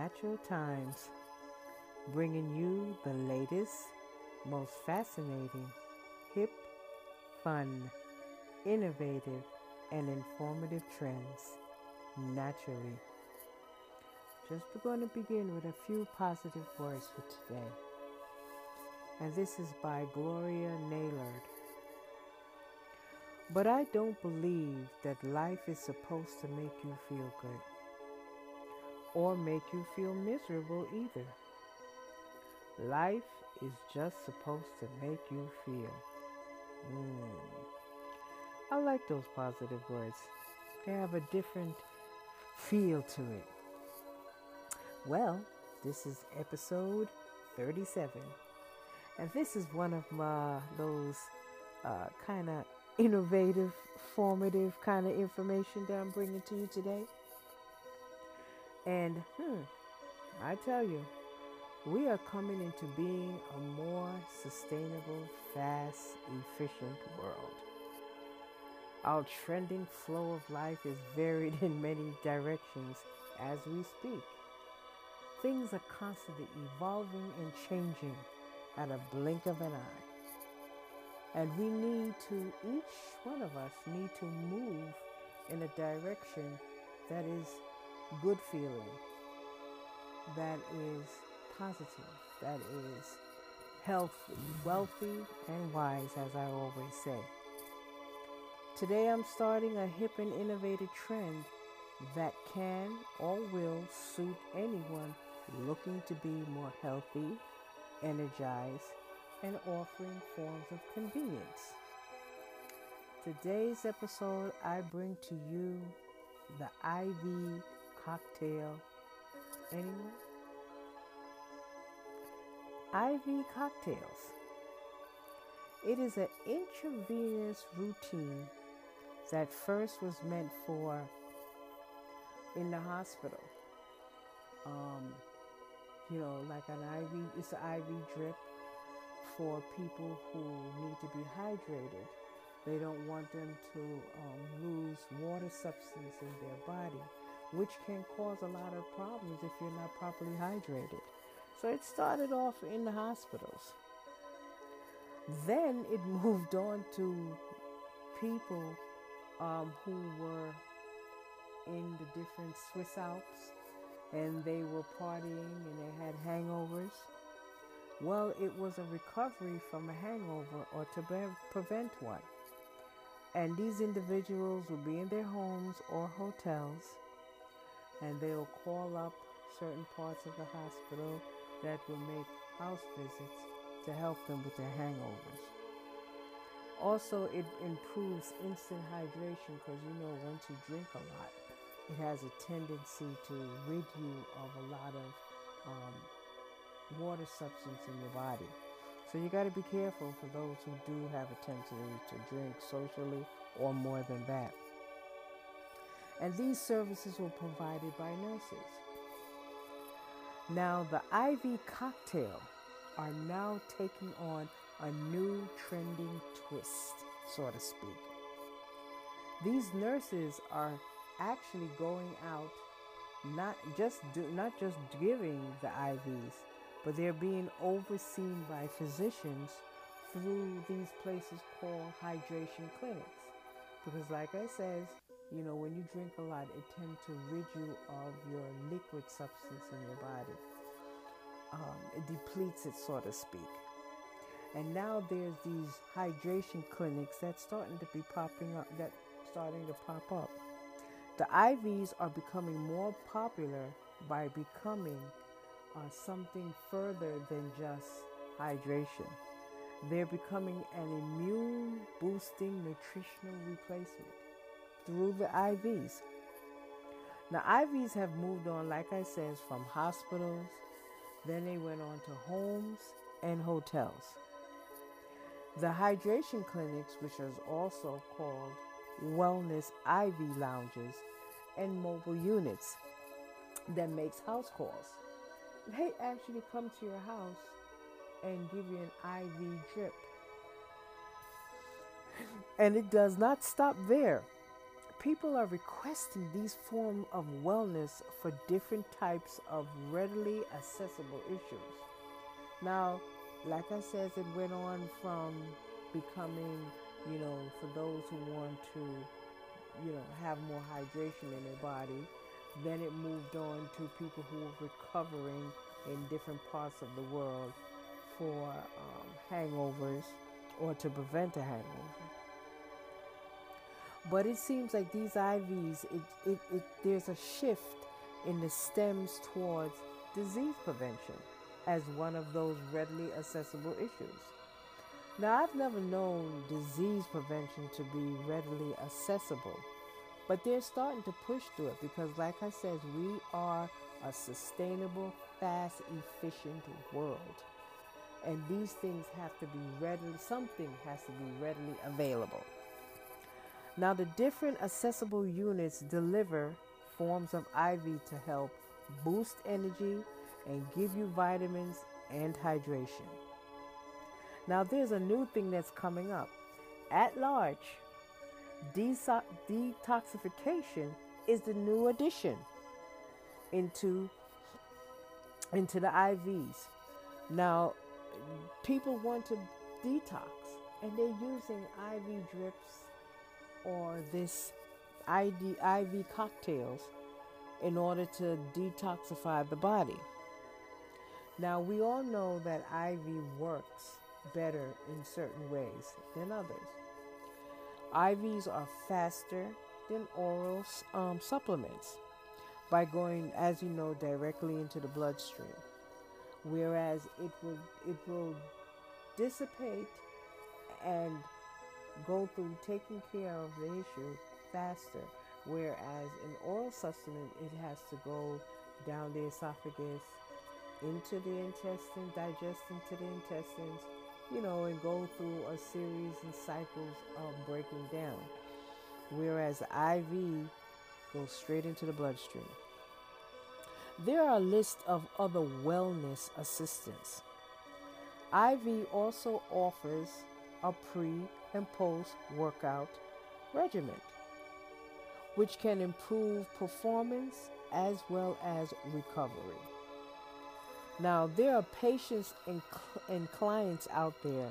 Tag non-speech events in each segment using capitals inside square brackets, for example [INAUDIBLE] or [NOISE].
Natural Times, bringing you the latest, most fascinating, hip, fun, innovative, and informative trends naturally. Just we're going to begin with a few positive words for today. And this is by Gloria Naylor. But I don't believe that life is supposed to make you feel good or make you feel miserable either. Life is just supposed to make you feel. Mm. I like those positive words. They have a different feel to it. Well, this is episode 37. And this is one of my those uh, kind of innovative, formative kind of information that I'm bringing to you today. And hmm, I tell you, we are coming into being a more sustainable, fast, efficient world. Our trending flow of life is varied [LAUGHS] in many directions as we speak. Things are constantly evolving and changing at a blink of an eye. And we need to, each one of us need to move in a direction that is good feeling, that is positive, that is healthy, wealthy, and wise, as I always say. Today I'm starting a hip and innovative trend that can or will suit anyone looking to be more healthy, energized, and offering forms of convenience. Today's episode, I bring to you the IV cocktail. Anyone? IV cocktails. It is an intravenous routine that first was meant for in the hospital. Um, you know, like an IV, it's an IV drip for people who need to be hydrated. They don't want them to um, lose water substance in their body, which can cause a lot of problems if you're not properly hydrated. So it started off in the hospitals. Then it [LAUGHS] moved on to people um, who were in the different Swiss Alps and they were partying and they had hangovers well, it was a recovery from a hangover or to be- prevent one. And these individuals would be in their homes or hotels and they will call up certain parts of the hospital that will make house visits to help them with their hangovers. Also, it improves instant hydration because you know once you drink a lot, it has a tendency to rid you of a lot of um, water substance in your body. So you got to be careful for those who do have a tendency to drink socially or more than that. And these services were provided by nurses. Now, the IV cocktail are now taking on a new trending twist, so to speak. These nurses are actually going out not just do, not just giving the IVs, but they're being overseen by physicians through these places called hydration clinics. Because, like I said, you know, when you drink a lot, it tends to rid you of your liquid substance in your body. Um, it depletes it, so to speak. And now there's these hydration clinics that's starting to be popping up, that starting to pop up. The IVs are becoming more popular by becoming uh, something further than just hydration. They're becoming an immune boosting nutritional replacement through the IVs. Now, IVs have moved on, like I said, from hospitals, then they went on to homes and hotels. The hydration clinics, which is also called wellness IV lounges and mobile units that makes house calls they actually come to your house and give you an IV drip. And it does not stop there. People are requesting these forms of wellness for different types of readily accessible issues. Now, like I said, it went on from becoming, you know, for those who want to, you know, have more hydration in their body. Then it moved on to people who are recovering in different parts of the world for um, hangovers or to prevent a hangover. But it seems like these IVs, it, it, it, there's a shift in the stems towards disease prevention as one of those readily accessible issues. Now, I've never known disease prevention to be readily accessible, but they're starting to push through it because, like I said, we are a sustainable, fast, efficient world. And these things have to be readily, something has to be readily available. Now, the different accessible units deliver forms of IV to help boost energy and give you vitamins and hydration. Now, there's a new thing that's coming up. At large, detoxification is the new addition into into the IVs. Now, people want to detox and they're using IV drips or this ID, IV cocktails in order to detoxify the body. Now, we all know that IV works better in certain ways than others. IVs are faster than oral um, supplements by going, as you know, directly into the bloodstream. Whereas it will it will dissipate and go through taking care of the issue faster. Whereas an oral sustenance, it has to go down the esophagus, into the intestine, digest into the intestines, you know, and go through a series of cycles of breaking down. Whereas IV goes straight into the bloodstream. There are a list of other wellness assistance. IV also offers a pre and post workout regimen, which can improve performance as well as recovery. Now, there are patients and, and clients out there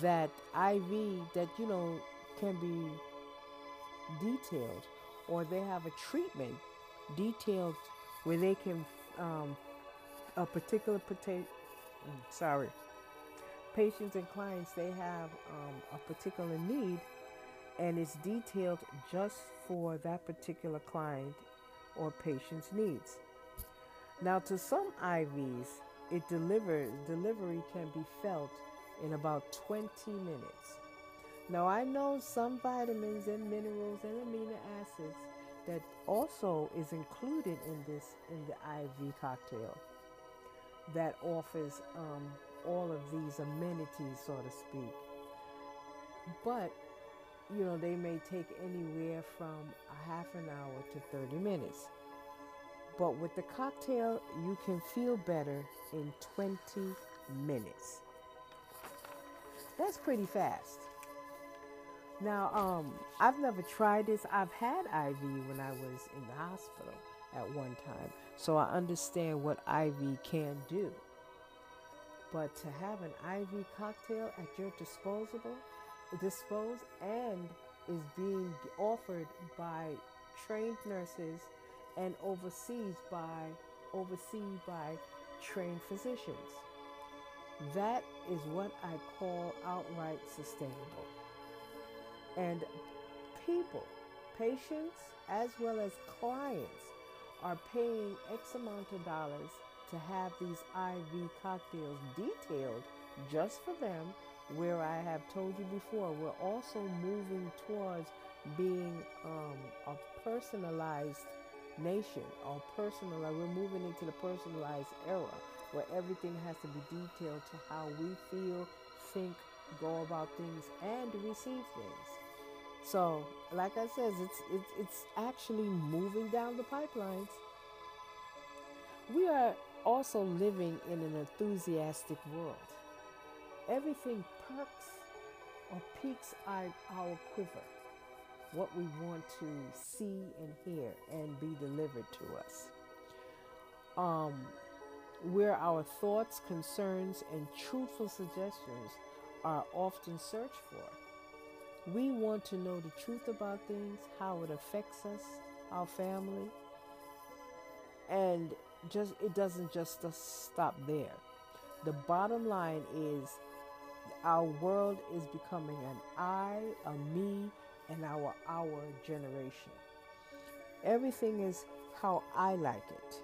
that IV that you know can be detailed, or they have a treatment detailed where they can um, a particular potato. Mm, sorry, patients and clients they have um, a particular need, and it's detailed just for that particular client or patient's needs. Now, to some IVs, it deliver, delivery can be felt in about 20 minutes. Now, I know some vitamins and minerals and amino acids that also is included in this in the IV cocktail that offers um, all of these amenities, so to speak. But you know, they may take anywhere from a half an hour to 30 minutes. But with the cocktail, you can feel better in 20 minutes. That's pretty fast. Now, um, I've never tried this. I've had IV when I was in the hospital at one time, so I understand what IV can do. But to have an IV cocktail at your disposable, dispose and is being offered by trained nurses and overseas by overseen by trained physicians. That is what I call outright sustainable. And people, patients as well as clients are paying X amount of dollars to have these IV cocktails detailed just for them. Where I have told you before, we're also moving towards being um, a personalized nation or personalized. We're moving into the personalized era where everything has to be detailed to how we feel, think, go about things, and receive things. So, like I said, it's, it's, it's actually moving down the pipelines. We are also living in an enthusiastic world. Everything perks or piques our, our quiver what we want to see and hear and be delivered to us. Um, where our thoughts, concerns, and truthful suggestions are often searched for. We want to know the truth about things, how it affects us, our family, and just it doesn't just stop there. The bottom line is our world is becoming an I, a me, and our our generation. Everything is how I like it,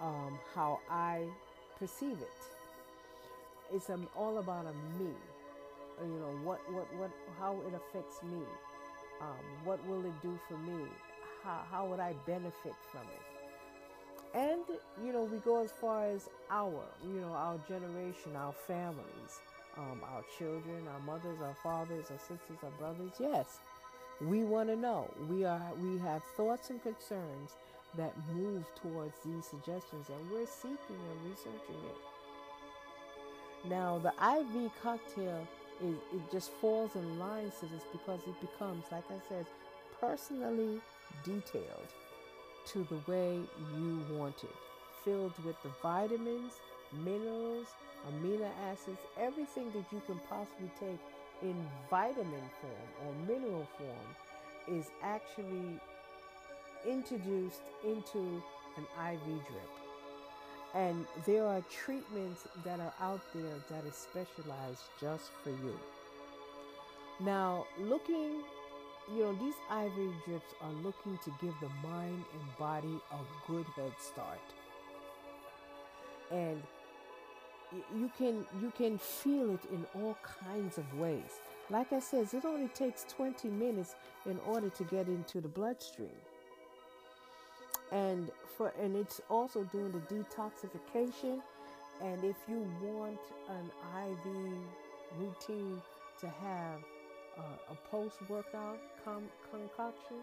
um, how I perceive it. It's um, all about a me. You know what, what, what, how it affects me. Um, what will it do for me? How, how would I benefit from it? And you know, we go as far as our, you know, our generation, our families um, our children, our mothers, our fathers, our sisters, our brothers. Yes, we want to know. We are we have thoughts and concerns that move towards these suggestions, and we're seeking and researching it. Now, the IV cocktail is it just falls in line to this because it becomes, like I said, personally detailed to the way you want it, filled with the vitamins, minerals, amino acids, everything that you can possibly take in vitamin form or mineral form is actually introduced into an IV drip. And there are treatments that are out there that is specialized just for you. Now, looking, you know, these ivory drips are looking to give the mind and body a good head start. And you can you can feel it in all kinds of ways. Like I said, it only takes 20 minutes in order to get into the bloodstream. And for and it's also doing the detoxification. And if you want an IV routine to have uh, a post workout com- concoction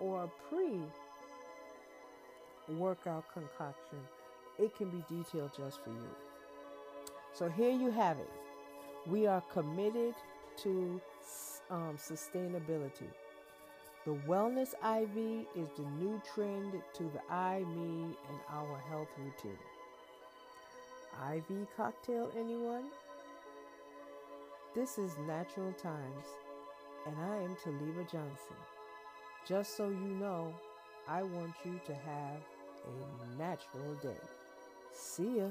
or a pre workout concoction, it can be detailed just for you. So here you have it. We are committed to um, sustainability. The Wellness IV is the new trend to the I, me, and our health routine. IV cocktail, anyone? This is Natural Times, and I am Taliba Johnson. Just so you know, I want you to have a natural day. See ya.